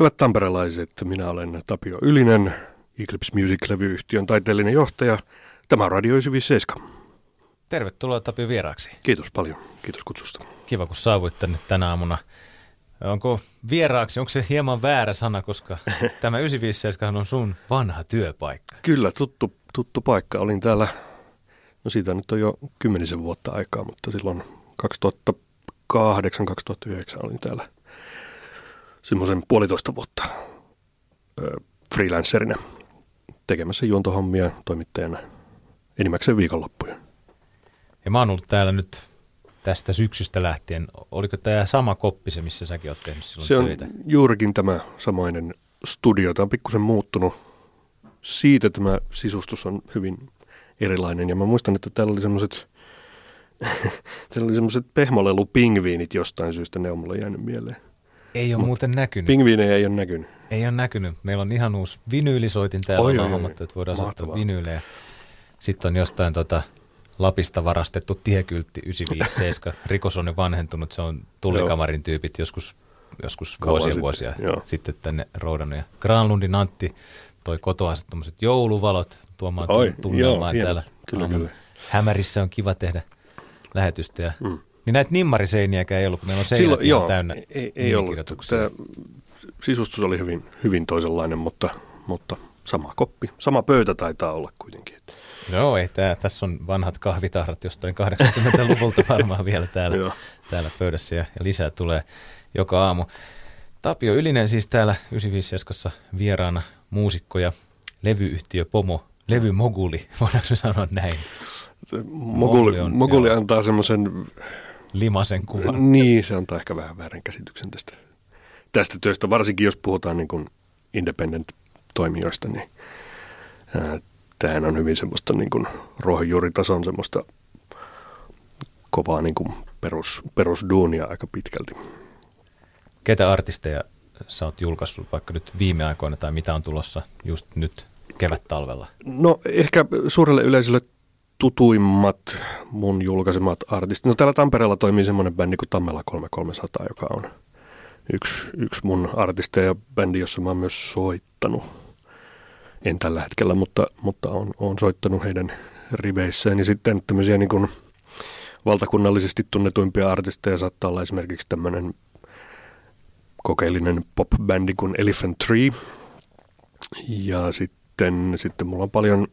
Hyvät tamperelaiset, minä olen Tapio Ylinen, Eclipse Music-levyyhtiön taiteellinen johtaja. Tämä on Radio 97. Tervetuloa Tapio vieraaksi. Kiitos paljon, kiitos kutsusta. Kiva kun saavuit tänne tänä aamuna. Onko vieraaksi, onko se hieman väärä sana, koska tämä 957 on sun vanha työpaikka? Kyllä, tuttu, tuttu paikka. Olin täällä, no siitä nyt on jo kymmenisen vuotta aikaa, mutta silloin 2008-2009 olin täällä semmoisen puolitoista vuotta ö, freelancerina tekemässä juontohommia toimittajana enimmäkseen viikonloppuja. Ja mä oon ollut täällä nyt tästä syksystä lähtien. Oliko tämä sama koppi se, missä säkin oot tehnyt silloin Se on töitä? juurikin tämä samainen studio. Tämä on pikkusen muuttunut. Siitä tämä sisustus on hyvin erilainen. Ja mä muistan, että täällä oli semmoiset Täällä oli semmoiset pehmolelupingviinit jostain syystä, ne on mulle jäänyt mieleen. Ei ole Mut muuten näkynyt. Pingviinejä ei ole näkynyt. Ei ole näkynyt. Meillä on ihan uusi vinyylisoitin täällä. Oi, oi. hommattu, että voidaan soittaa Mahtavaa. vinyylejä. Sitten on jostain tota Lapista varastettu tiekyltti 957. Rikos on jo vanhentunut. Se on tullikamarin tyypit joskus, joskus Kauan vuosia sitten, vuosia joo. sitten tänne roudannut. Ja Granlundin Antti toi kotoa tuommoiset jouluvalot tuomaan Oi, tunnelmaa joo, hieno. täällä. Kyllä, kyllä. Hämärissä on kiva tehdä lähetystä. Ja, Mm. Niin näitä nimmariseiniäkään ei ollut, kun meillä on seinät Silloin, joo, täynnä ei, ei ollut. Tämä sisustus oli hyvin, hyvin toisenlainen, mutta, mutta sama koppi, sama pöytä taitaa olla kuitenkin. Joo, ei tää, tässä on vanhat kahvitahrat jostain 80-luvulta varmaan vielä täällä, täällä pöydässä ja, ja lisää tulee joka aamu. Tapio Ylinen siis täällä 95 vieraana muusikko ja levyyhtiö Pomo, levymoguli, voidaanko sanoa näin, Moguli, on, Moguli antaa semmoisen, limasen kuvan. niin se antaa ehkä vähän väärän käsityksen tästä, tästä työstä, varsinkin jos puhutaan niin kuin independent-toimijoista, niin ää, tämähän on hyvin semmoista niin kuin ruohonjuuritason semmoista kovaa niin kuin perus, perusduunia aika pitkälti. Ketä artisteja sä oot julkaissut vaikka nyt viime aikoina tai mitä on tulossa just nyt kevät-talvella? No ehkä suurelle yleisölle tutuimmat mun julkaisemat artistit. No täällä Tampereella toimii semmoinen bändi kuin Tammela 3300, joka on yksi, yksi mun artisteja ja bändi, jossa mä oon myös soittanut. En tällä hetkellä, mutta, mutta on, on soittanut heidän riveissään. Ja sitten tämmöisiä niin kuin valtakunnallisesti tunnetuimpia artisteja saattaa olla esimerkiksi tämmöinen kokeellinen pop-bändi kuin Elephant Tree. Ja sitten, sitten mulla on paljon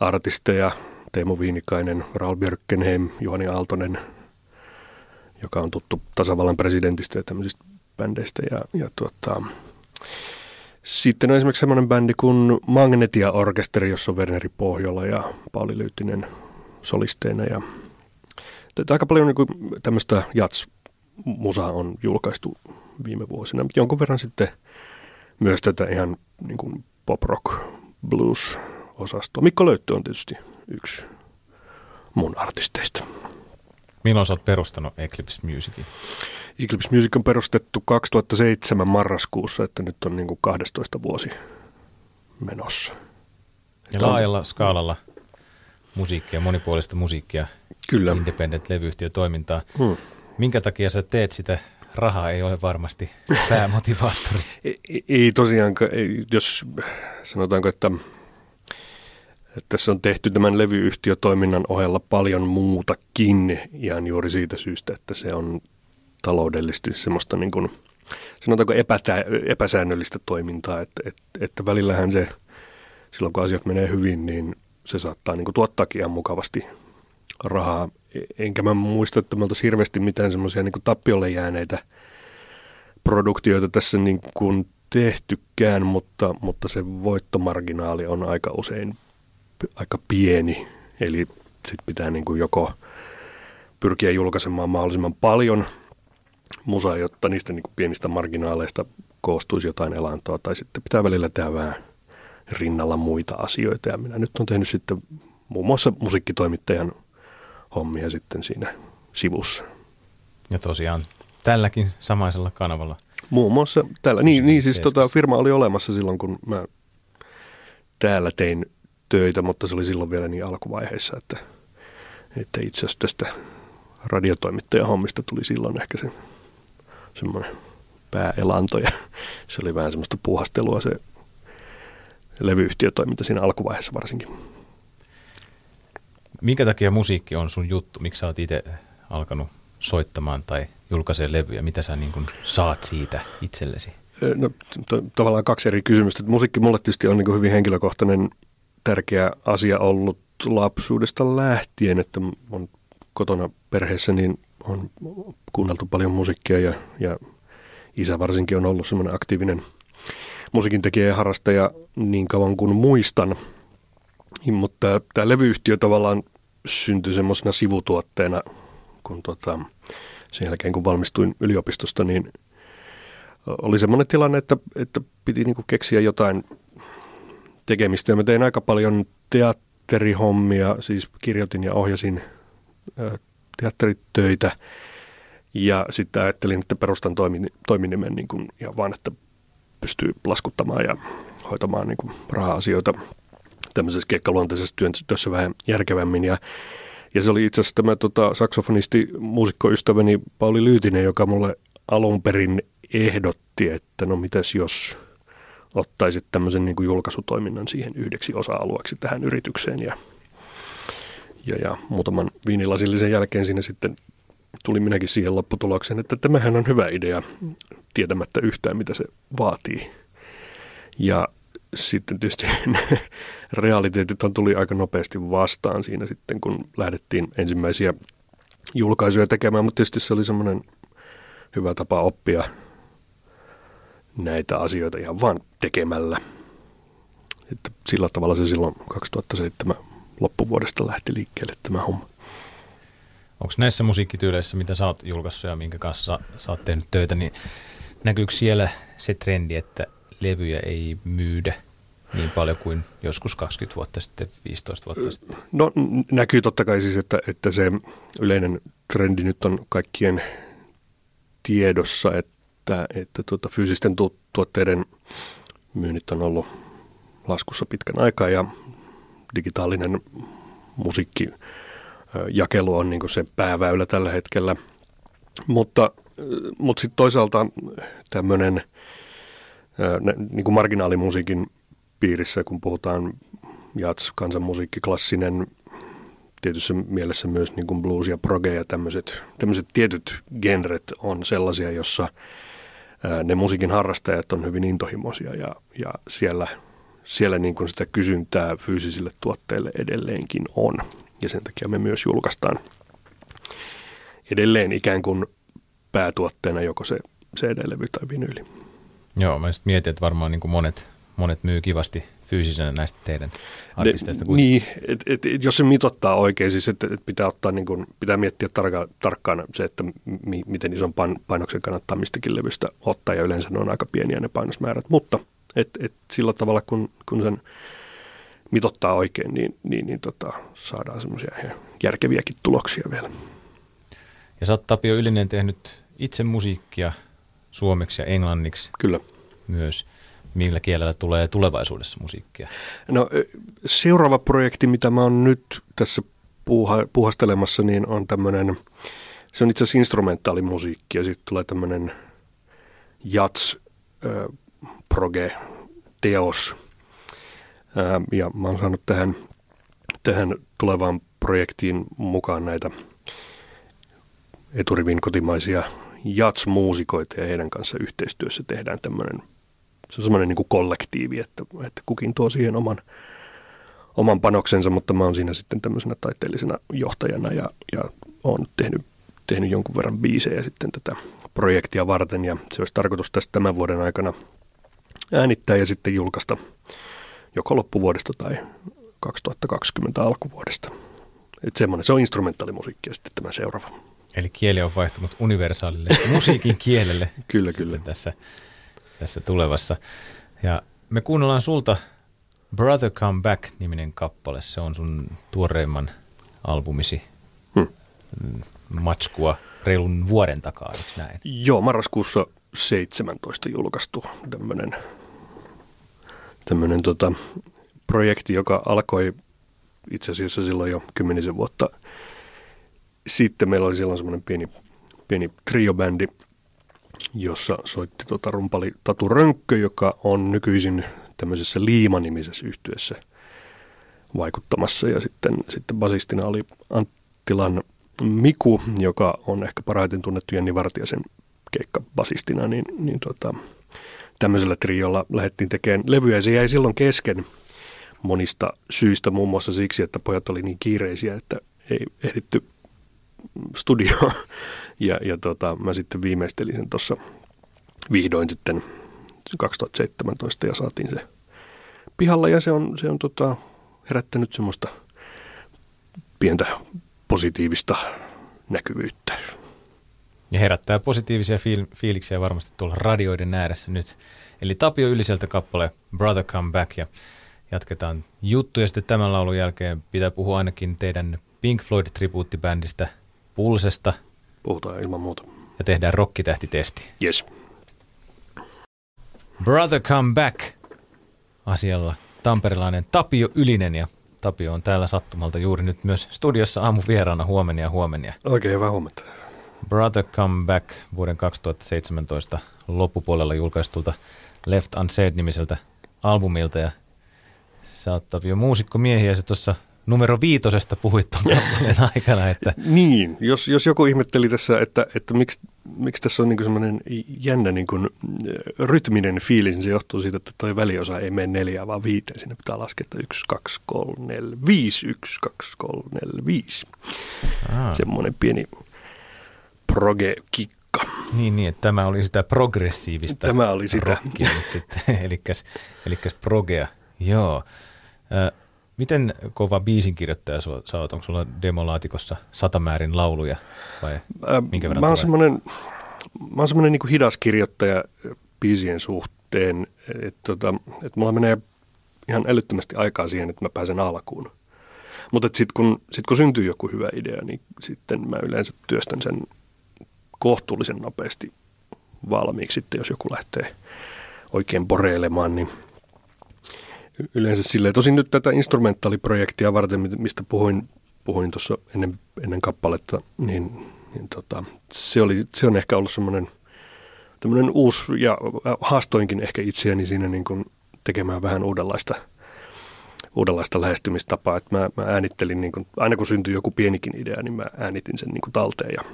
jats-artisteja, Teemu Viinikainen, Raul Björkenheim, Juhani Aaltonen, joka on tuttu tasavallan presidentistä ja tämmöisistä bändeistä. Ja, ja tuota, sitten on esimerkiksi semmoinen bändi kuin Magnetia Orkesteri, jossa on Werneri Pohjola ja Pauli Lyytinen solisteina. Ja aika paljon niin tämmöistä jats-musaa on julkaistu viime vuosina. Jonkun verran sitten myös tätä ihan niin kuin pop-rock, blues-osastoa. Mikko Löyttö on tietysti yksi mun artisteista. Milloin sä oot perustanut Eclipse Musicin? Eclipse Music on perustettu 2007 marraskuussa, että nyt on niin kuin 12 vuosi menossa. Ja laajalla skaalalla musiikkia, monipuolista musiikkia, Kyllä. independent-levyyhtiötoimintaa. Hmm. Minkä takia sä teet sitä? Raha ei ole varmasti päämotivaattori. Ei, ei- ei tosiaankaan, ei, jos sanotaanko, että, että tässä on tehty tämän levyyhtiötoiminnan ohella paljon muutakin ihan juuri siitä syystä, että se on taloudellisesti semmoista niin kuin, sanotaanko epätä, epäsäännöllistä toimintaa, että, että, että välillähän se, silloin kun asiat menee hyvin, niin se saattaa niin kuin tuottaakin ihan mukavasti rahaa. Enkä mä muista, että me oltaisiin hirveästi mitään semmoisia niin tappiolle jääneitä produktioita tässä niin kuin tehtykään, mutta, mutta se voittomarginaali on aika usein aika pieni. Eli sit pitää niin kuin joko pyrkiä julkaisemaan mahdollisimman paljon musaa, jotta niistä niin kuin pienistä marginaaleista koostuisi jotain elantoa, tai sitten pitää välillä tehdä vähän rinnalla muita asioita. Ja minä nyt on tehnyt sitten muun muassa musiikkitoimittajan hommia sitten siinä sivussa. Ja tosiaan tälläkin samaisella kanavalla. Muun muassa täällä. Niin, niin siis tota, firma oli olemassa silloin, kun mä täällä tein töitä, mutta se oli silloin vielä niin alkuvaiheessa, että, että itse asiassa tästä radiotoimittajan hommista tuli silloin ehkä se semmoinen pääelanto ja se oli vähän semmoista puhastelua se levyyhtiötoiminta siinä alkuvaiheessa varsinkin. Minkä takia musiikki on sun juttu? Miksi sä oot itse alkanut soittamaan tai julkaisee levyjä? Mitä sä niin saat siitä itsellesi? No, to, tavallaan kaksi eri kysymystä. Musiikki mulle tietysti on niin hyvin henkilökohtainen tärkeä asia ollut lapsuudesta lähtien, että on kotona perheessä niin on kuunneltu paljon musiikkia ja, ja isä varsinkin on ollut semmoinen aktiivinen musiikin tekijä ja harrastaja niin kauan kuin muistan. Mutta tämä levyyhtiö tavallaan syntyi semmoisena sivutuotteena, kun tota, sen jälkeen kun valmistuin yliopistosta, niin oli semmoinen tilanne, että, että piti niinku keksiä jotain tekemistä. Mä tein aika paljon teatterihommia, siis kirjoitin ja ohjasin teatteritöitä. Ja sitten ajattelin, että perustan toiminimen niin kuin ihan vaan, että pystyy laskuttamaan ja hoitamaan niin kuin raha-asioita tämmöisessä keikkaluonteisessa työssä vähän järkevämmin. Ja, ja se oli itse asiassa tämä tota, saksofonisti, muusikkoystäväni Pauli Lyytinen, joka mulle alun perin ehdotti, että no mitäs jos ottaisit tämmöisen niin kuin julkaisutoiminnan siihen yhdeksi osa-alueeksi tähän yritykseen. Ja, ja, ja muutaman viinilasillisen jälkeen siinä sitten tuli minäkin siihen lopputulokseen, että tämähän on hyvä idea tietämättä yhtään, mitä se vaatii. Ja sitten tietysti realiteetit tuli aika nopeasti vastaan siinä sitten, kun lähdettiin ensimmäisiä julkaisuja tekemään, mutta tietysti se oli semmoinen hyvä tapa oppia näitä asioita ihan vaan tekemällä. Että sillä tavalla se silloin 2007 loppuvuodesta lähti liikkeelle tämä homma. Onko näissä musiikkityyleissä, mitä sä oot julkaissut ja minkä kanssa sä, oot tehnyt töitä, niin näkyykö siellä se trendi, että levyjä ei myydä niin paljon kuin joskus 20 vuotta sitten, 15 vuotta sitten? No näkyy totta kai siis, että, että se yleinen trendi nyt on kaikkien tiedossa, että, että tuota, fyysisten tu- tuotteiden myynnit on ollut laskussa pitkän aikaa ja digitaalinen musiikki jakelu on niin se pääväylä tällä hetkellä. Mutta, mutta sitten toisaalta tämmöinen niin kuin marginaalimusiikin piirissä, kun puhutaan jats, kansanmusiikki, klassinen, tietyssä mielessä myös niin kuin blues ja proge ja tämmöiset, tämmöiset tietyt genret on sellaisia, jossa ne musiikin harrastajat on hyvin intohimoisia ja, ja siellä, siellä niin kuin sitä kysyntää fyysisille tuotteille edelleenkin on ja sen takia me myös julkaistaan edelleen ikään kuin päätuotteena joko se CD-levy tai vinyyli. Joo, mä mietin, että varmaan niin kuin monet, monet myy kivasti fyysisenä näistä teidän artisteista. Ne, niin, et, et, et, jos se mitottaa oikein, siis että et pitää, ottaa, niin kuin, pitää miettiä tarka, tarkkaan se, että mi, miten ison pain, painoksen kannattaa mistäkin levystä ottaa, ja yleensä ne on aika pieniä ne painosmäärät, mutta et, et sillä tavalla, kun, kun sen mitottaa oikein, niin, niin, niin tota, saadaan semmoisia järkeviäkin tuloksia vielä. Ja sä oot Tapio Ylinen tehnyt itse musiikkia suomeksi ja englanniksi. Kyllä. Myös. Millä kielellä tulee tulevaisuudessa musiikkia? No seuraava projekti, mitä mä oon nyt tässä puuha, puhastelemassa, niin on tämmöinen, se on itse asiassa instrumentaalimusiikki ja sitten tulee tämmöinen jats äh, proge teos – ja mä oon saanut tähän, tähän tulevaan projektiin mukaan näitä eturivin kotimaisia jats-muusikoita ja heidän kanssa yhteistyössä tehdään tämmöinen, se on semmoinen niin kuin kollektiivi, että, että kukin tuo siihen oman, oman panoksensa, mutta mä oon siinä sitten tämmöisenä taiteellisena johtajana ja, ja oon tehnyt, tehnyt jonkun verran biisejä sitten tätä projektia varten ja se olisi tarkoitus tästä tämän vuoden aikana äänittää ja sitten julkaista joko loppuvuodesta tai 2020 alkuvuodesta. Että semmoinen, se on instrumentaalimusiikki ja sitten tämä seuraava. Eli kieli on vaihtunut universaalille musiikin kielelle. kyllä, kyllä. Tässä, tässä tulevassa. Ja me kuunnellaan sulta Brother Come Back-niminen kappale. Se on sun tuoreimman albumisi hmm. matskua reilun vuoden takaa, eikö näin? Joo, marraskuussa 17 julkaistu tämmöinen tämmöinen tota, projekti, joka alkoi itse asiassa silloin jo kymmenisen vuotta sitten. Meillä oli silloin semmoinen pieni, pieni triobändi jossa soitti tota rumpali Tatu Rönkkö, joka on nykyisin tämmöisessä Liima-nimisessä yhtyessä vaikuttamassa. Ja sitten, sitten basistina oli Anttilan Miku, joka on ehkä parhaiten tunnettu Jenni Vartiasen basistina, niin, niin tota, tämmöisellä triolla lähdettiin tekemään levyjä ja se jäi silloin kesken monista syistä, muun muassa siksi, että pojat oli niin kiireisiä, että ei ehditty studioon. Ja, ja tota, mä sitten viimeistelin sen tuossa vihdoin sitten 2017 ja saatiin se pihalla ja se on, se on tota, herättänyt semmoista pientä positiivista näkyvyyttä. Ja herättää positiivisia fiil- fiiliksiä varmasti tuolla radioiden ääressä nyt. Eli Tapio Yliseltä kappale Brother Come Back ja jatketaan juttuja sitten tämän laulun jälkeen. Pitää puhua ainakin teidän Pink Floyd-tribuuttibändistä Pulsesta. Puhutaan ilman muuta. Ja tehdään rokkitähtitesti. Yes. Brother Come Back asialla tamperilainen Tapio Ylinen ja Tapio on täällä sattumalta juuri nyt myös studiossa aamuvieraana huomenna ja huomenna. Oikein hyvää huomenta. Brother Come Back vuoden 2017 loppupuolella julkaistulta Left Unsaid-nimiseltä albumilta ja sä oot Tapio muusikko miehiä se tuossa numero viitosesta puhuit tuon aikana. Että... niin, jos, jos joku ihmetteli tässä, että, että miksi, miksi tässä on niin semmoinen jännä niin kuin, rytminen fiilis, niin se johtuu siitä, että tuo väliosa ei mene neljää, vaan viiteen. Sinne pitää laskea, että yksi, kaksi, kolme, neljä, viisi, yksi, kaksi, kolme, neljä, viisi. Semmoinen pieni proge-kikka. Niin, niin, että tämä oli sitä progressiivista Tämä oli sitä. Rockia nyt sitten, elikkäs, elikkäs progea. Joo. Miten kova biisinkirjoittaja sä oot? Onko sulla demolaatikossa satamäärin lauluja vai minkä verran Mä oon semmoinen, mä oon semmoinen niin hidas kirjoittaja biisien suhteen, että tota, et mulla menee ihan älyttömästi aikaa siihen, että mä pääsen alkuun. Mutta sitten kun, sit kun syntyy joku hyvä idea, niin sitten mä yleensä työstän sen kohtuullisen nopeasti valmiiksi sitten, jos joku lähtee oikein poreilemaan, niin – yleensä silleen. Tosin nyt tätä instrumentaaliprojektia varten, mistä puhuin, puhuin tuossa ennen, ennen kappaletta, niin, niin tota, se, oli, se on ehkä ollut semmoinen tämmöinen uusi, ja haastoinkin ehkä itseäni siinä niin kuin tekemään vähän uudenlaista, uudenlaista lähestymistapaa. Että mä, mä äänittelin, niin kuin, aina kun syntyi joku pienikin idea, niin mä äänitin sen niin kuin talteen ja,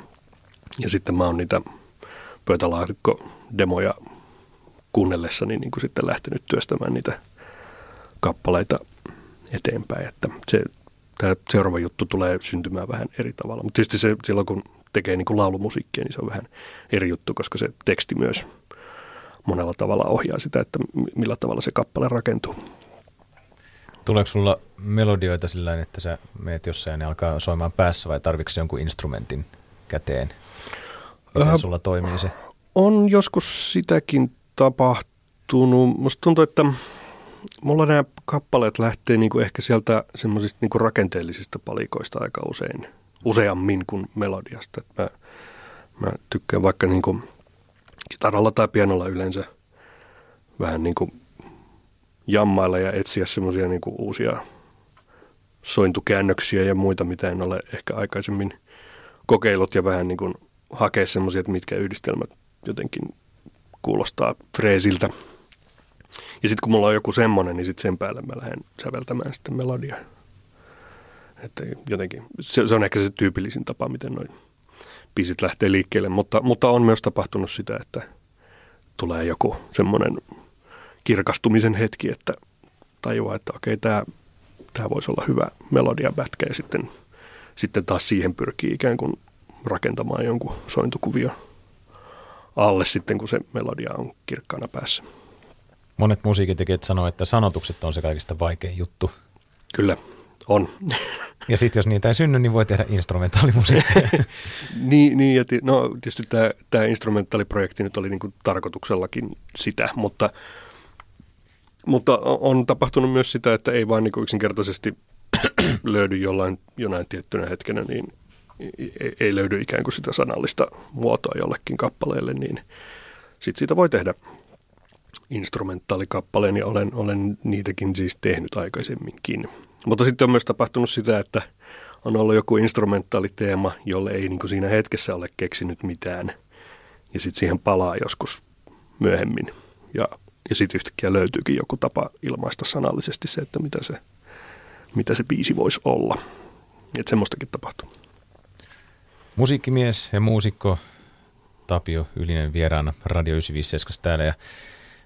ja sitten mä oon niitä pöytälaatikko-demoja kuunnellessani niin kuin sitten lähtenyt työstämään niitä – kappaleita eteenpäin, että se, tämä seuraava juttu tulee syntymään vähän eri tavalla. Mutta tietysti se, silloin kun tekee niin kuin laulumusiikkia, niin se on vähän eri juttu, koska se teksti myös monella tavalla ohjaa sitä, että millä tavalla se kappale rakentuu. Tuleeko sulla melodioita sillä että sä meet jossain ja alkaa soimaan päässä vai tarvitsetko jonkun instrumentin käteen? Miten äh, sulla toimii se? On joskus sitäkin tapahtunut. Musta tuntuu, että mulla nämä kappaleet lähtee niinku ehkä sieltä semmoisista niinku rakenteellisista palikoista aika usein, useammin kuin melodiasta. Et mä, mä tykkään vaikka niinku kitaralla tai pianolla yleensä vähän niinku jammailla ja etsiä semmoisia niinku uusia sointukäännöksiä ja muita, mitä en ole ehkä aikaisemmin kokeillut ja vähän niin hakea semmoisia, mitkä yhdistelmät jotenkin kuulostaa freesiltä – ja sitten kun mulla on joku semmoinen, niin sitten sen päälle mä lähden säveltämään sitten melodiaa. Että jotenkin, se, se on ehkä se tyypillisin tapa, miten noin biisit lähtee liikkeelle, mutta, mutta on myös tapahtunut sitä, että tulee joku semmoinen kirkastumisen hetki, että tajuaa, että okei, tämä, tämä voisi olla hyvä melodiapätkä ja sitten, sitten taas siihen pyrkii ikään kuin rakentamaan jonkun sointukuvion alle sitten, kun se melodia on kirkkaana päässä. Monet musiikintekijät sanoo, että sanotukset on se kaikista vaikein juttu. Kyllä, on. Ja sitten jos niitä ei synny, niin voi tehdä instrumentaalimusiikkia. niin, niin ja no, tietysti tämä, tämä instrumentaaliprojekti nyt oli niinku tarkoituksellakin sitä, mutta, mutta on tapahtunut myös sitä, että ei vaan niinku yksinkertaisesti löydy jollain, jonain tiettynä hetkenä, niin ei, ei löydy ikään kuin sitä sanallista muotoa jollekin kappaleelle, niin sitten siitä voi tehdä instrumentaalikappaleen ja olen, olen niitäkin siis tehnyt aikaisemminkin. Mutta sitten on myös tapahtunut sitä, että on ollut joku instrumentaaliteema, jolle ei niin kuin siinä hetkessä ole keksinyt mitään. ja sitten siihen palaa joskus myöhemmin. Ja, ja sitten yhtäkkiä löytyykin joku tapa ilmaista sanallisesti se, että mitä se, mitä se biisi voisi olla. Että semmoistakin tapahtuu. Musiikkimies ja muusikko Tapio Ylinen vieraana Radio 957 täällä. Ja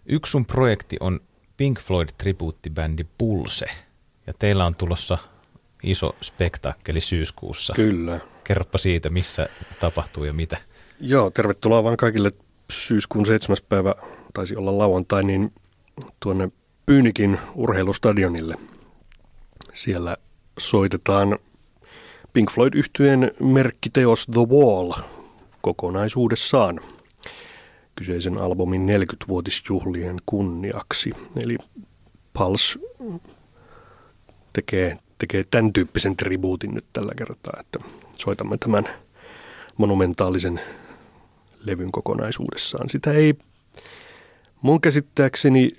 yksi sun projekti on Pink Floyd tribuuttibändi Pulse. Ja teillä on tulossa iso spektaakkeli syyskuussa. Kyllä. Kerropa siitä, missä tapahtuu ja mitä. Joo, tervetuloa vaan kaikille syyskuun 7. päivä, taisi olla lauantai, niin tuonne Pyynikin urheilustadionille. Siellä soitetaan Pink Floyd yhtyeen merkkiteos The Wall kokonaisuudessaan kyseisen albumin 40-vuotisjuhlien kunniaksi. Eli Pulse tekee, tekee tämän tyyppisen tribuutin nyt tällä kertaa, että soitamme tämän monumentaalisen levyn kokonaisuudessaan. Sitä ei, mun käsittääkseni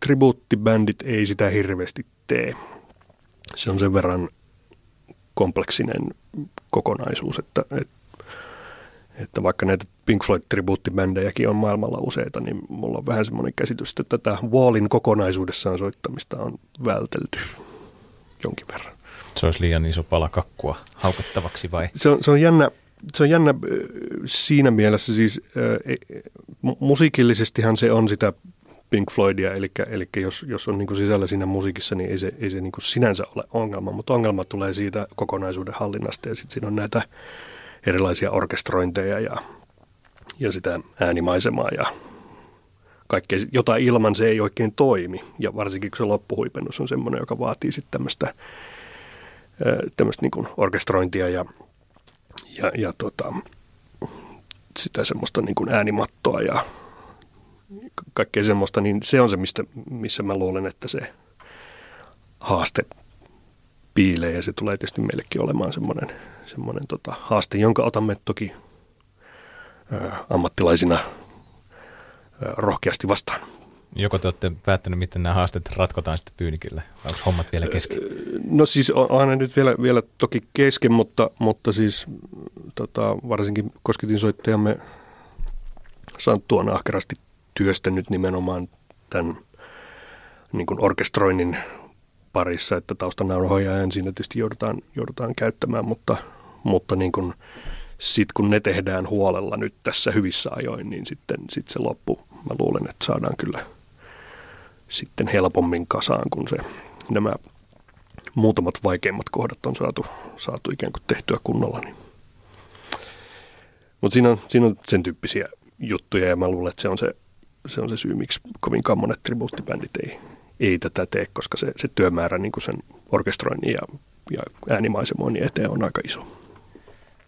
tribuuttibändit ei sitä hirveästi tee. Se on sen verran kompleksinen kokonaisuus, että, että, että vaikka näitä Pink Floyd-tribuuttibändejäkin on maailmalla useita, niin mulla on vähän semmoinen käsitys, että tätä Wallin kokonaisuudessaan soittamista on vältelty jonkin verran. Se olisi liian iso pala kakkua haukattavaksi vai? Se on, se on jännä, se on jännä siinä mielessä siis, äh, musiikillisestihan se on sitä Pink Floydia, eli, eli jos, jos on niin kuin sisällä siinä musiikissa, niin ei se, ei se niin kuin sinänsä ole ongelma, mutta ongelma tulee siitä kokonaisuuden hallinnasta ja sitten siinä on näitä erilaisia orkestrointeja ja, ja sitä äänimaisemaa ja kaikkea, jota ilman se ei oikein toimi. Ja varsinkin kun se loppuhuipennus on semmoinen, joka vaatii sitten tämmöistä, tämmöistä niin orkestrointia ja, ja, ja tota, sitä semmoista niin kuin äänimattoa ja kaikkea semmoista, niin se on se, mistä, missä mä luulen, että se haaste piilee ja se tulee tietysti meillekin olemaan semmoinen, semmoinen tota, haaste, jonka otamme toki ä, ammattilaisina ä, rohkeasti vastaan. Joko te olette päättäneet, miten nämä haasteet ratkotaan sitten Pyynikillä? Onko hommat vielä kesken? No siis on, onhan ne nyt vielä, vielä toki kesken, mutta, mutta siis tota, varsinkin kosketinsoittajamme Santtu on ahkerasti työstänyt nimenomaan tämän niin kuin orkestroinnin parissa, että taustanauhoja siinä tietysti joudutaan, joudutaan käyttämään, mutta, mutta niin kuin sitten kun ne tehdään huolella nyt tässä hyvissä ajoin, niin sitten sit se loppu, mä luulen, että saadaan kyllä sitten helpommin kasaan, kun se nämä muutamat vaikeimmat kohdat on saatu, saatu ikään kuin tehtyä kunnolla. Niin. Mutta siinä siinä on sen tyyppisiä juttuja ja mä luulen, että se on se se on se syy, miksi kovinkaan monet tribuuttibändit ei, ei tätä tee, koska se, se työmäärä niin kuin sen orkestroinnin ja, ja äänimaisemoinnin eteen on aika iso.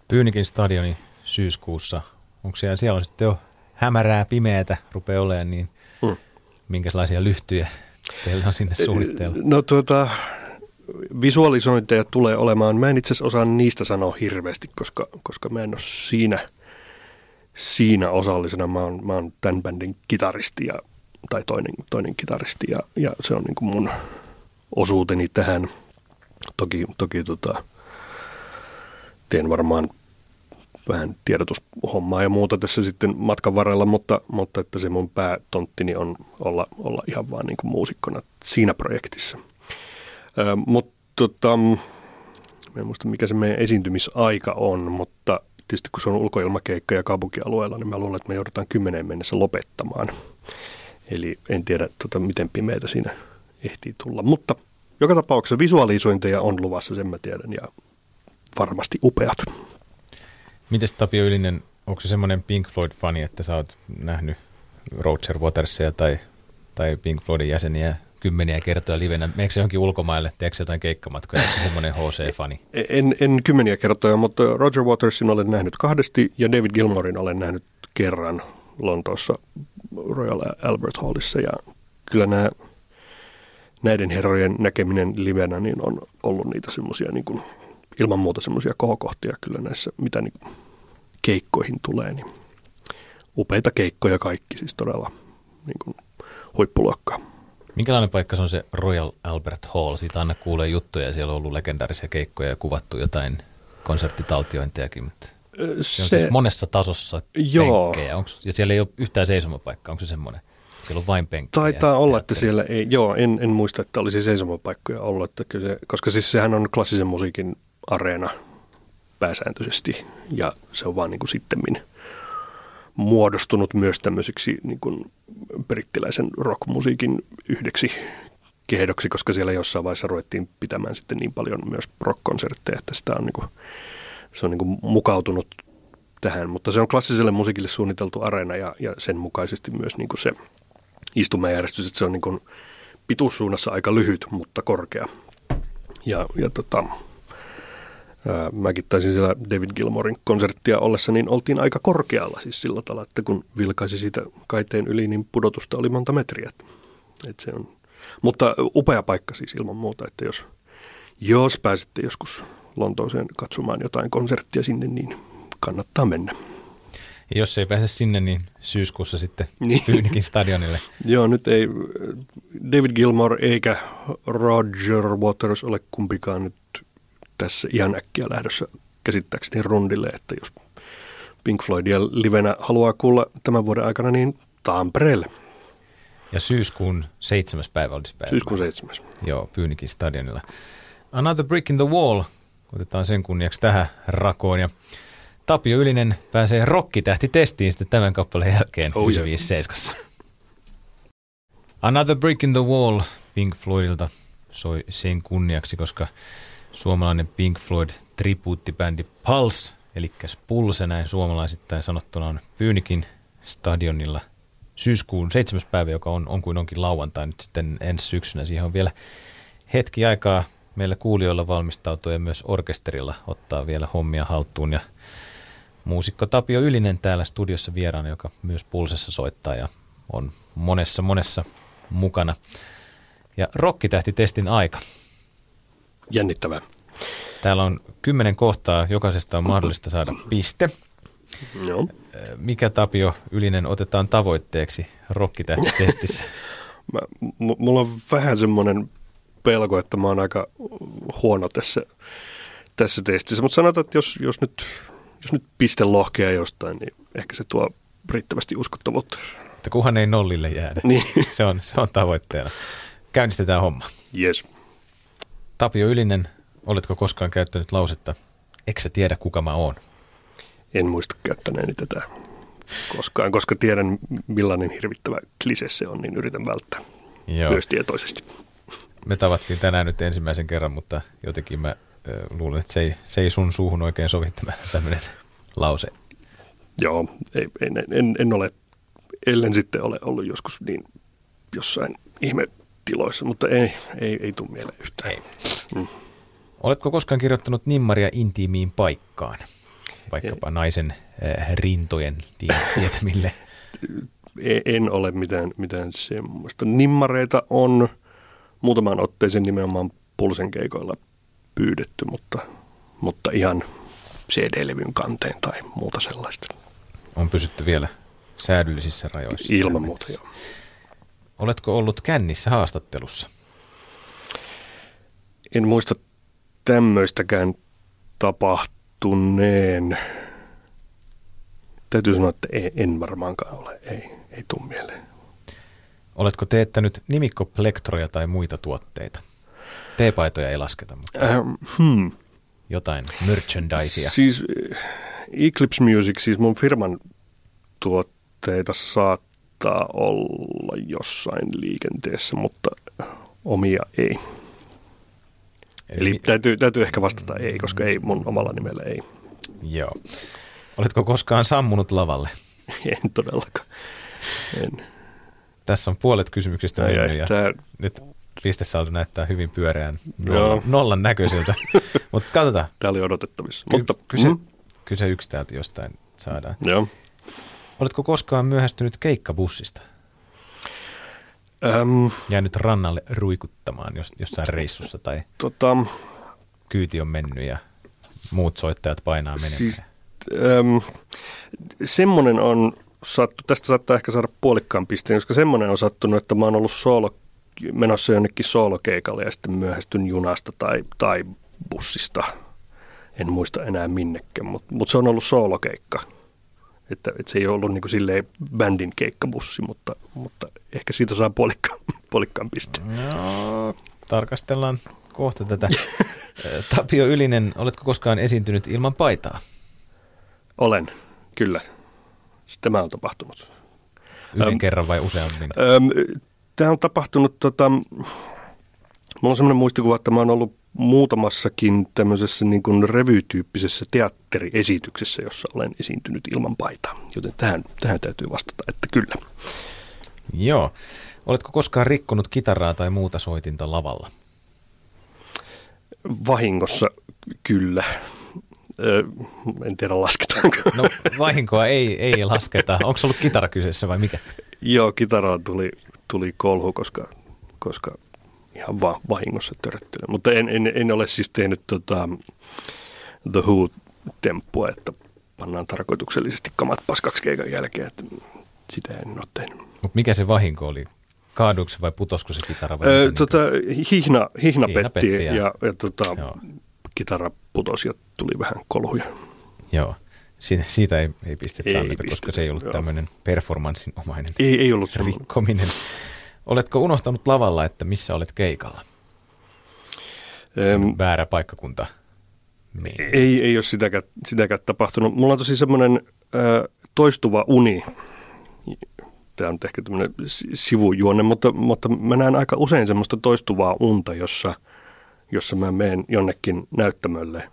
Pyynikin stadioni syyskuussa, onko siellä, siellä on sitten jo hämärää, pimeätä rupeaa olemaan, niin hmm. minkälaisia lyhtyjä teillä on sinne suunnitteilla? No tuota, visualisointeja tulee olemaan. Mä en itse asiassa osaa niistä sanoa hirveästi, koska, koska mä en ole siinä – siinä osallisena. Mä oon, mä oon tämän bändin kitaristi ja, tai toinen, toinen kitaristi ja, ja se on niin kuin mun osuuteni tähän. Toki, toki tota, teen varmaan vähän tiedotushommaa ja muuta tässä sitten matkan varrella, mutta, mutta että se mun päätonttini on olla, olla ihan vaan niin kuin muusikkona siinä projektissa. Ö, mutta tota, en muista mikä se meidän esiintymisaika on, mutta tietysti kun se on ulkoilmakeikka ja kaupunkialueella, niin mä luulen, että me joudutaan kymmeneen mennessä lopettamaan. Eli en tiedä, tota, miten pimeitä siinä ehtii tulla. Mutta joka tapauksessa visualisointeja on luvassa, sen mä tiedän, ja varmasti upeat. Mites Tapio Ylinen, onko se semmoinen Pink Floyd-fani, että sä oot nähnyt Roger Watersia tai, tai Pink Floydin jäseniä kymmeniä kertoja livenä? Meneekö se johonkin ulkomaille? Teekö se jotain keikkamatkoja? Onko se semmoinen HC-fani? En, en kymmeniä kertoja, mutta Roger Watersin olen nähnyt kahdesti ja David Gilmorin olen nähnyt kerran Lontoossa Royal Albert Hallissa. Ja kyllä nämä, näiden herrojen näkeminen livenä niin on ollut niitä semmoisia niin kuin, ilman muuta semmoisia kohokohtia kyllä näissä, mitä niin keikkoihin tulee. Niin upeita keikkoja kaikki, siis todella niin kuin, huippuluokkaa. Minkälainen paikka se on se Royal Albert Hall? Siitä aina kuulee juttuja ja siellä on ollut legendaarisia keikkoja ja kuvattu jotain konserttitaltiointejakin. Mutta... Se on siis monessa tasossa joo. penkkejä. Onks, ja siellä ei ole yhtään seisomapaikkaa. Onko se semmoinen? Siellä on vain penkkejä. Taitaa olla, että siellä ei, joo, en, en muista, että olisi seisomapaikkoja ollut, että kyllä se, koska siis sehän on klassisen musiikin areena pääsääntöisesti ja se on vaan niin kuin sittemmin muodostunut myös tämmöiseksi niin kuin brittiläisen rockmusiikin yhdeksi kehdoksi, koska siellä jossain vaiheessa ruvettiin pitämään sitten niin paljon myös rockkonsertteja, että sitä on niin kuin, se on niin kuin mukautunut tähän, mutta se on klassiselle musiikille suunniteltu areena ja, ja sen mukaisesti myös niin kuin se istumajärjestys, että se on niin kuin pituussuunnassa aika lyhyt, mutta korkea. Ja, ja tota, ää, mäkin taisin siellä David Gilmorin konserttia ollessa, niin oltiin aika korkealla siis sillä tavalla, että kun vilkaisi siitä kaiteen yli, niin pudotusta oli monta metriä. Et se on, mutta upea paikka siis ilman muuta, että jos, jos pääsette joskus Lontooseen katsomaan jotain konserttia sinne, niin kannattaa mennä. Ja jos ei pääse sinne, niin syyskuussa sitten niin. Pyynikin stadionille. Joo, nyt ei David Gilmore eikä Roger Waters ole kumpikaan nyt tässä ihan äkkiä lähdössä käsittääkseni rundille, että jos Pink Floydia livenä haluaa kuulla tämän vuoden aikana, niin Tampereelle. Ja syyskuun seitsemäs päivä olisi päivä. Syyskuun seitsemäs. Joo, Pyynikin stadionilla. Another Brick in the Wall, otetaan sen kunniaksi tähän rakoon. Ja Tapio Ylinen pääsee rokkitähti-testiin sitten tämän kappaleen jälkeen oh, 957. Another Brick in the Wall Pink Floydilta soi sen kunniaksi, koska suomalainen Pink Floyd tribuuttibändi Pulse, eli Pulse näin suomalaisittain sanottuna on Pyynikin stadionilla syyskuun 7. päivä, joka on, on kuin onkin lauantai nyt sitten ensi syksynä. Siihen on vielä hetki aikaa meillä kuulijoilla valmistautua ja myös orkesterilla ottaa vielä hommia haltuun. Ja muusikko Tapio Ylinen täällä studiossa vieraana, joka myös pulsessa soittaa ja on monessa monessa mukana. Ja rokkitähti-testin aika. Jännittävää. Täällä on kymmenen kohtaa, jokaisesta on mahdollista saada piste. Joo. Mikä Tapio Ylinen otetaan tavoitteeksi rokkitähti-testissä? Mä, m- mulla on vähän semmoinen pelko, että mä oon aika huono tässä, tässä testissä, mutta sanotaan, että jos, jos nyt jos nyt piste lohkea jostain, niin ehkä se tuo riittävästi uskottavuutta. Että kuhan ei nollille jäädä. Niin. Se, on, se on tavoitteena. Käynnistetään homma. Yes. Tapio Ylinen, oletko koskaan käyttänyt lausetta, eikö sä tiedä kuka mä oon? En muista käyttäneeni tätä koskaan, koska tiedän millainen hirvittävä klise se on, niin yritän välttää Joo. myös tietoisesti. Me tavattiin tänään nyt ensimmäisen kerran, mutta jotenkin mä luulen, että se ei, se ei sun suuhun oikein sovi tämä tämmöinen lause. Joo, ei, en, en, en ole, ellen sitten ole ollut joskus niin jossain ihmetiloissa, mutta ei, ei, ei tule mieleen yhtään. Ei. Mm. Oletko koskaan kirjoittanut nimmaria intiimiin paikkaan? Vaikkapa ei. naisen äh, rintojen tietämille? en ole mitään, mitään semmoista. Nimmareita on muutaman otteeseen nimenomaan pulsen keikoilla pyydetty, mutta, mutta ihan CD-levyn kanteen tai muuta sellaista. On pysytty vielä säädyllisissä rajoissa. Ilman muuta, joo. Oletko ollut kännissä haastattelussa? En muista tämmöistäkään tapahtuneen. Täytyy sanoa, että en varmaankaan ole. Ei, ei tule mieleen. Oletko teettänyt nimikkoplektoroja tai muita tuotteita? Teepaitoja ei lasketa, mutta ähm, hmm. jotain merchandisea. Siis eh, Eclipse Music, siis mun firman tuotteita saattaa olla jossain liikenteessä, mutta omia ei. Eli, Eli täytyy, täytyy ehkä vastata ei, koska ei mun omalla nimellä ei. Joo. Oletko koskaan sammunut lavalle? en todellakaan. En. Tässä on puolet kysymyksistä mennyt ja tämä... nyt pistesaldo näyttää hyvin pyöreän nollan, nollan näköisiltä. Mutta katsotaan. Tämä oli odotettavissa. Ky- Mutta, kyse, mm. kyse yksi täältä jostain saadaan. Joo. Oletko koskaan myöhästynyt keikkabussista? Öm, Jäänyt rannalle ruikuttamaan jos, jossain reissussa tai tota, kyyti on mennyt ja muut soittajat painaa menemään? Siis, öm, semmoinen on sattu, tästä saattaa ehkä saada puolikkaan pisteen, koska semmoinen on sattunut, että mä oon ollut solo menossa jonnekin soolokeikalle ja sitten myöhästyn junasta tai, tai bussista. en muista enää minnekään, mutta mut se on ollut soolokeikka. Että, että se ei ollut niin kuin silleen bändin keikkabussi, mutta, mutta ehkä siitä saa puolikka, puolikkaan pisteen. No, tarkastellaan kohta tätä. Tapio Ylinen, oletko koskaan esiintynyt ilman paitaa? Olen, kyllä. Tämä on tapahtunut. Yhden ähm, kerran vai useammin? Ähm, tämä on tapahtunut, tota, mulla on sellainen muistikuva, että mä oon ollut muutamassakin tämmöisessä niin kuin revytyyppisessä teatteriesityksessä, jossa olen esiintynyt ilman paitaa. Joten tähän, tähän täytyy vastata, että kyllä. Joo. Oletko koskaan rikkonut kitaraa tai muuta soitinta lavalla? Vahingossa kyllä. Öö, en tiedä lasketaanko. No vahinkoa ei, ei lasketa. Onko ollut kitara kyseessä vai mikä? Joo, kitaraan tuli, tuli kolhu, koska, koska ihan vaan vahingossa törttelen. Mutta en, en, en ole siis tehnyt tota, The Who-temppua, että pannaan tarkoituksellisesti kamat paskaksi keikan jälkeen, että sitä en ole tehnyt. Mutta mikä se vahinko oli? Kaaduiko vai putosko se kitara? Vai öö, tota, niin hihna, hihna, hihna petti, petti ja, ja, ja tota, kitara putosi ja tuli vähän kolhuja. Joo. Siitä, siitä ei, ei pistetä ei anneta, koska se ei ollut tämmöinen performanssin omainen ei, ei ollut rikkominen. Oletko unohtanut lavalla, että missä olet keikalla? Öm, Väärä paikkakunta. Niin. Ei, ei ole sitäkään, sitäkään tapahtunut. Mulla on tosi semmoinen ö, toistuva uni. Tämä on ehkä tämmöinen sivujuonne, mutta, mutta mä näen aika usein semmoista toistuvaa unta, jossa, jossa mä menen jonnekin näyttämölle.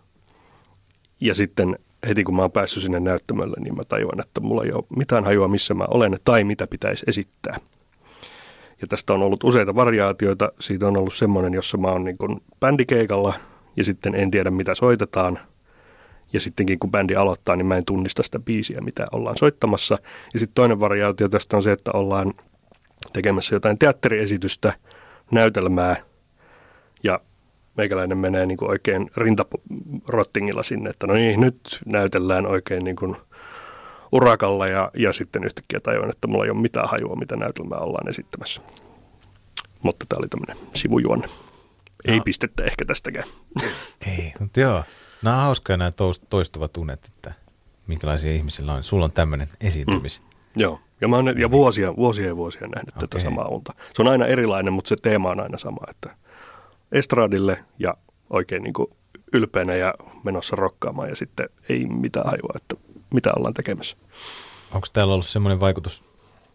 Ja sitten heti kun mä oon päässyt sinne näyttämölle, niin mä tajuan, että mulla ei ole mitään hajua, missä mä olen tai mitä pitäisi esittää. Ja tästä on ollut useita variaatioita. Siitä on ollut semmoinen, jossa mä oon niin kuin bändikeikalla ja sitten en tiedä mitä soitetaan. Ja sittenkin kun bändi aloittaa, niin mä en tunnista sitä biisiä, mitä ollaan soittamassa. Ja sitten toinen variaatio tästä on se, että ollaan tekemässä jotain teatteriesitystä, näytelmää ja meikäläinen menee niin kuin oikein rintarottingilla sinne, että no niin, nyt näytellään oikein niin kuin urakalla ja, ja sitten yhtäkkiä tajuan, että mulla ei ole mitään hajua, mitä näytelmää ollaan esittämässä. Mutta tämä oli tämmöinen sivujuonne. Ei no. pistettä ehkä tästäkään. Ei, mutta joo. Nämä on hauskoja nämä toistuvat tunnet, että minkälaisia ihmisillä on. Sulla on tämmöinen esiintymis. Mm. Joo, ja, mä oon, ja vuosia, vuosia ja vuosia nähnyt okay. tätä samaa unta. Se on aina erilainen, mutta se teema on aina sama, että estradille ja oikein niin kuin ylpeänä ja menossa rokkaamaan ja sitten ei mitään hajua, että mitä ollaan tekemässä. Onko täällä ollut semmoinen vaikutus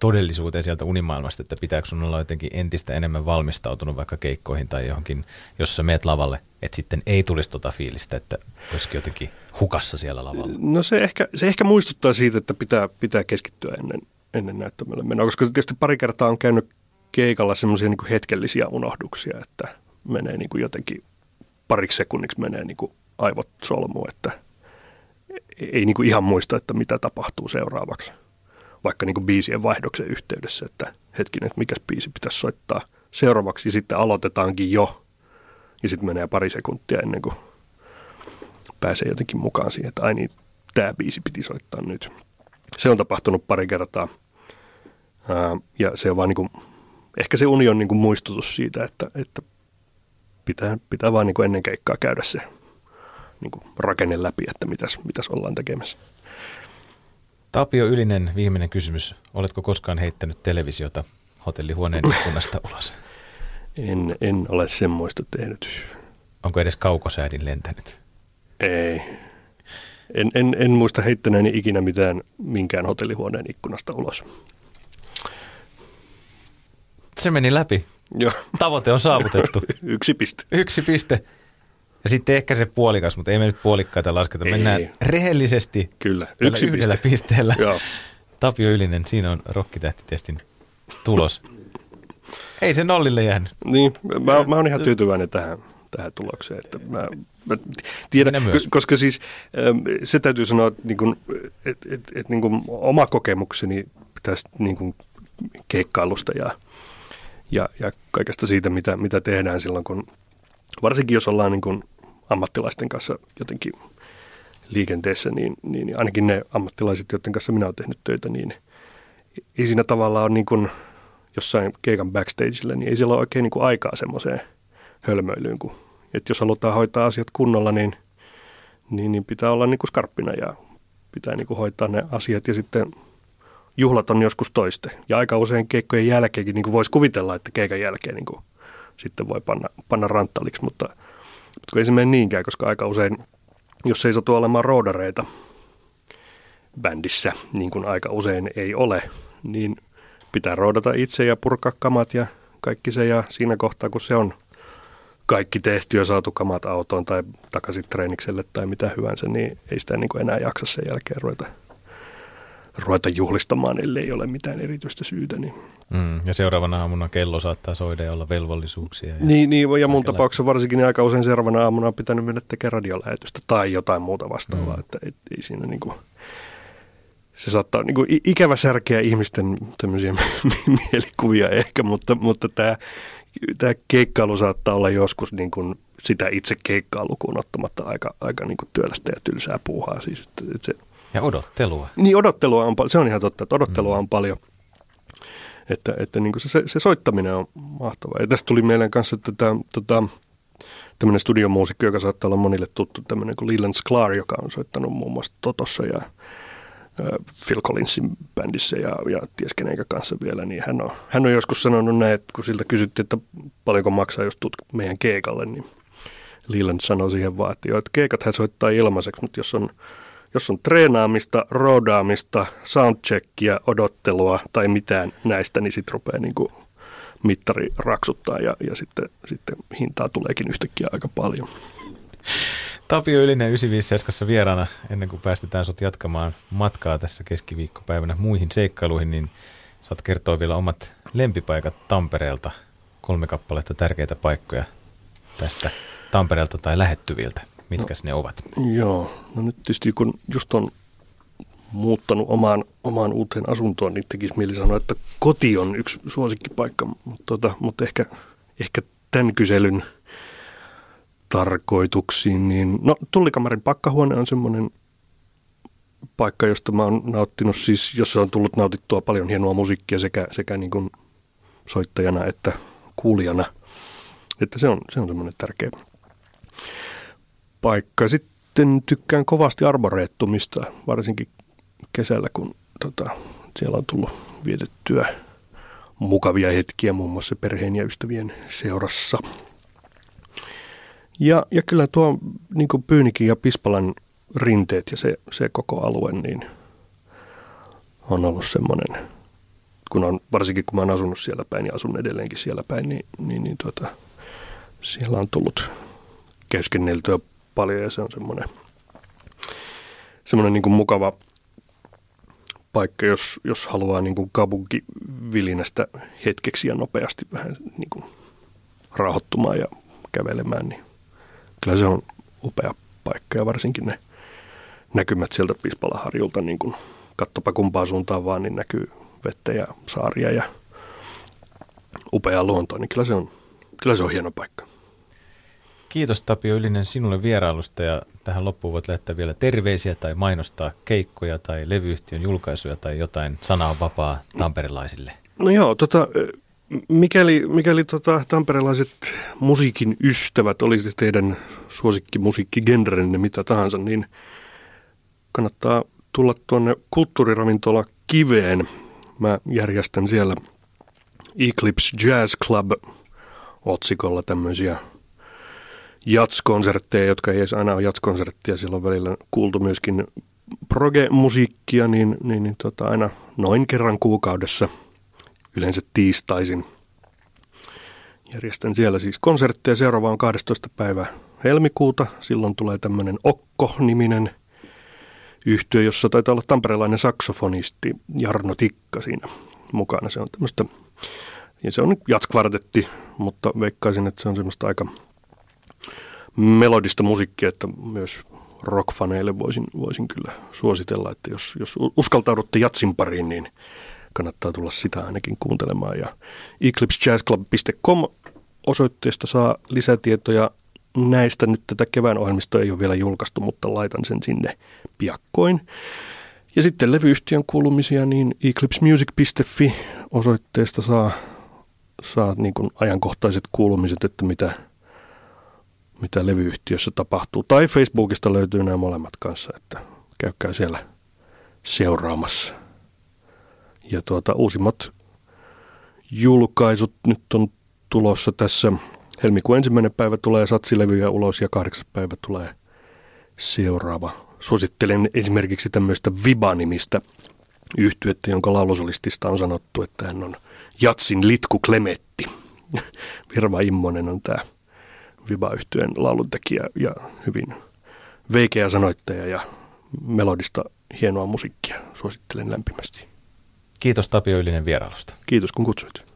todellisuuteen sieltä unimaailmasta, että pitääkö sun olla jotenkin entistä enemmän valmistautunut vaikka keikkoihin tai johonkin, jos sä meet lavalle, että sitten ei tulisi tuota fiilistä, että olisikin jotenkin hukassa siellä lavalla? No se ehkä, se ehkä muistuttaa siitä, että pitää, pitää keskittyä ennen, ennen näyttämölle menoa, koska tietysti pari kertaa on käynyt keikalla semmoisia niin hetkellisiä unohduksia, että menee niin kuin jotenkin pariksi sekunniksi menee niin kuin aivot solmuun, että – ei niin kuin ihan muista, että mitä tapahtuu seuraavaksi. Vaikka niin kuin biisien vaihdoksen yhteydessä, että hetkinen, että mikä biisi pitäisi soittaa seuraavaksi. Ja sitten aloitetaankin jo. Ja sitten menee pari sekuntia ennen kuin pääsee jotenkin mukaan siihen, että ai niin, tämä biisi piti soittaa nyt. Se on tapahtunut pari kertaa. Ja se on vaan niin kuin, ehkä se uni on niin kuin muistutus siitä, että, että pitää, pitää vaan niin kuin ennen keikkaa käydä se niin kuin rakenne läpi, että mitäs, mitäs ollaan tekemässä. Tapio Ylinen, viimeinen kysymys. Oletko koskaan heittänyt televisiota hotellihuoneen ikkunasta ulos? En, en ole semmoista tehnyt. Onko edes kaukosäädin lentänyt? Ei. En, en, en muista heittäneeni ikinä mitään minkään hotellihuoneen ikkunasta ulos. Se meni läpi. Joo. Tavoite on saavutettu. Yksi piste. Yksi piste. Ja sitten ehkä se puolikas, mutta ei me nyt puolikkaita lasketa. Ei. Mennään rehellisesti Kyllä. Yksi yhdellä piste. pisteellä. Joo. Tapio Ylinen, siinä on rokkitähtitestin tulos. ei se nollille jäänyt. Niin, mä, mä oon ihan tyytyväinen tähän, tähän tulokseen. Että mä, mä tiedän, koska siis ähm, se täytyy sanoa, että niin et, et, et, niin oma kokemukseni tästä niin keikkailusta ja, ja, ja kaikesta siitä, mitä, mitä tehdään silloin, kun varsinkin jos ollaan niin kuin ammattilaisten kanssa jotenkin liikenteessä, niin, niin, ainakin ne ammattilaiset, joiden kanssa minä olen tehnyt töitä, niin ei siinä tavallaan ole niin kuin jossain keikan backstageilla, niin ei siellä ole oikein niin kuin aikaa semmoiseen hölmöilyyn. Kun, että jos halutaan hoitaa asiat kunnolla, niin, niin, niin pitää olla niin kuin skarppina ja pitää niin kuin hoitaa ne asiat ja sitten juhlat on joskus toiste. Ja aika usein keikkojen jälkeenkin niin kuin voisi kuvitella, että keikan jälkeen niin kuin sitten voi panna, panna ranttaliksi, mutta, mutta kun ei se mene niinkään, koska aika usein, jos ei satu olemaan roodareita bändissä, niin kuin aika usein ei ole, niin pitää roodata itse ja purkaa kamat ja kaikki se. Ja siinä kohtaa, kun se on kaikki tehty ja saatu kamat autoon tai takaisin treenikselle tai mitä hyvänsä, niin ei sitä niin kuin enää jaksa sen jälkeen ruveta, ruveta juhlistamaan, ellei ole mitään erityistä syytä. Niin. Mm, ja seuraavana aamuna kello saattaa soida ja olla velvollisuuksia. Ja niin, niin, ja mun tapauksessa varsinkin niin aika usein seuraavana aamuna on pitänyt mennä tekemään radiolähetystä tai jotain muuta vastaavaa, mm. että ei, ei siinä niin kuin, se saattaa niin kuin, ikävä särkeä ihmisten tämmöisiä mielikuvia ehkä, mutta, mutta tämä tämä keikkailu saattaa olla joskus niin kuin sitä itse keikkaa lukuun ottamatta aika, aika niin kuin työlästä ja tylsää puuhaa. Siis, että, että se, ja odottelua. Niin, odottelua on paljon. Se on ihan totta, että odottelua mm. on paljon. Että, että niin kuin se, se, soittaminen on mahtavaa. Ja tästä tuli meidän kanssa että tämä, tota, tämmöinen studiomuusikko, joka saattaa olla monille tuttu, tämmöinen kuin Leland Sklar, joka on soittanut muun muassa Totossa ja Phil Collinsin bändissä ja, ja ties kenenkä kanssa vielä, niin hän on, hän on joskus sanonut näin, että kun siltä kysyttiin, että paljonko maksaa, jos tulet meidän keikalle, niin Leland sanoi siihen vaan, että, jo, että keikat hän soittaa ilmaiseksi, mutta jos on, jos on treenaamista, roodaamista, soundcheckia, odottelua tai mitään näistä, niin sitten rupeaa niin mittari raksuttaa ja, ja sitten, sitten hintaa tuleekin yhtäkkiä aika paljon. Tapio Ylinen 957 vieraana, ennen kuin päästetään sut jatkamaan matkaa tässä keskiviikkopäivänä muihin seikkailuihin, niin saat kertoa vielä omat lempipaikat Tampereelta, kolme kappaletta tärkeitä paikkoja tästä Tampereelta tai lähettyviltä. Mitkäs no, ne ovat? Joo, no nyt tietysti kun just on muuttanut omaan, omaan uuteen asuntoon, niin tekisi mieli sanoa, että koti on yksi suosikkipaikka, mutta, tota, mutta ehkä, ehkä tämän kyselyn – tarkoituksiin, niin no Tullikamarin pakkahuone on semmoinen paikka, josta mä oon nauttinut, siis jossa on tullut nautittua paljon hienoa musiikkia sekä, sekä niin kuin soittajana että kuulijana. Että se on, se on semmoinen tärkeä paikka. Sitten tykkään kovasti arboreettumista, varsinkin kesällä, kun tota, siellä on tullut vietettyä mukavia hetkiä muun muassa perheen ja ystävien seurassa – ja, ja kyllä tuo niin Pyynikin ja Pispalan rinteet ja se, se koko alue, niin on ollut semmoinen, kun on, varsinkin kun mä oon asunut siellä päin ja asun edelleenkin siellä päin, niin, niin, niin tuota, siellä on tullut käyskenneltyä paljon ja se on semmoinen, semmoinen niin kuin mukava paikka, jos, jos haluaa niin kuin kaupunkivilinästä hetkeksi ja nopeasti vähän niin kuin rauhoittumaan ja kävelemään, niin kyllä se on upea paikka ja varsinkin ne näkymät sieltä Pispalaharjulta, niin kuin kattopa kumpaan suuntaan vaan, niin näkyy vettä ja saaria ja upea luonto, niin kyllä se on, kyllä se on hieno paikka. Kiitos Tapio Ylinen sinulle vierailusta ja tähän loppuun voit lähettää vielä terveisiä tai mainostaa keikkoja tai levyyhtiön julkaisuja tai jotain sanaa vapaa tamperilaisille. No joo, tota, Mikäli, mikäli tota, tamperelaiset musiikin ystävät olisi teidän suosikkimusiikkigenrenne mitä tahansa, niin kannattaa tulla tuonne kulttuuriravintola Kiveen. Mä järjestän siellä Eclipse Jazz Club otsikolla tämmöisiä jatskonsertteja, jotka ei edes aina ole jatskonsertteja. Siellä on välillä kuultu myöskin proge-musiikkia, niin, niin, niin tota, aina noin kerran kuukaudessa – yleensä tiistaisin. Järjestän siellä siis konsertteja. Seuraava on 12. päivä helmikuuta. Silloin tulee tämmöinen Okko-niminen yhtiö, jossa taitaa olla tamperelainen saksofonisti Jarno Tikka siinä mukana. Se on tämmöistä, ja se on jatskvartetti, mutta veikkaisin, että se on semmoista aika melodista musiikkia, että myös rockfaneille voisin, voisin kyllä suositella, että jos, jos uskaltaudutte jatsin pariin, niin kannattaa tulla sitä ainakin kuuntelemaan. Ja eclipsejazzclub.com osoitteesta saa lisätietoja näistä. Nyt tätä kevään ohjelmistoa ei ole vielä julkaistu, mutta laitan sen sinne piakkoin. Ja sitten levyyhtiön kuulumisia, niin eclipsemusic.fi osoitteesta saa, saa niin kuin ajankohtaiset kuulumiset, että mitä, mitä levyyhtiössä tapahtuu. Tai Facebookista löytyy nämä molemmat kanssa, että käykää siellä seuraamassa. Ja tuota, uusimmat julkaisut nyt on tulossa tässä. Helmikuun ensimmäinen päivä tulee satsilevyjä ulos ja kahdeksas päivä tulee seuraava. Suosittelen esimerkiksi tämmöistä Viba-nimistä yhtyettä, jonka laulusolistista on sanottu, että hän on Jatsin Litku Klemetti. Virva Immonen on tämä Viba-yhtyeen lauluntekijä ja hyvin veikeä sanoittaja ja melodista hienoa musiikkia. Suosittelen lämpimästi. Kiitos Tapio Ylinen vierailusta. Kiitos kun kutsuit.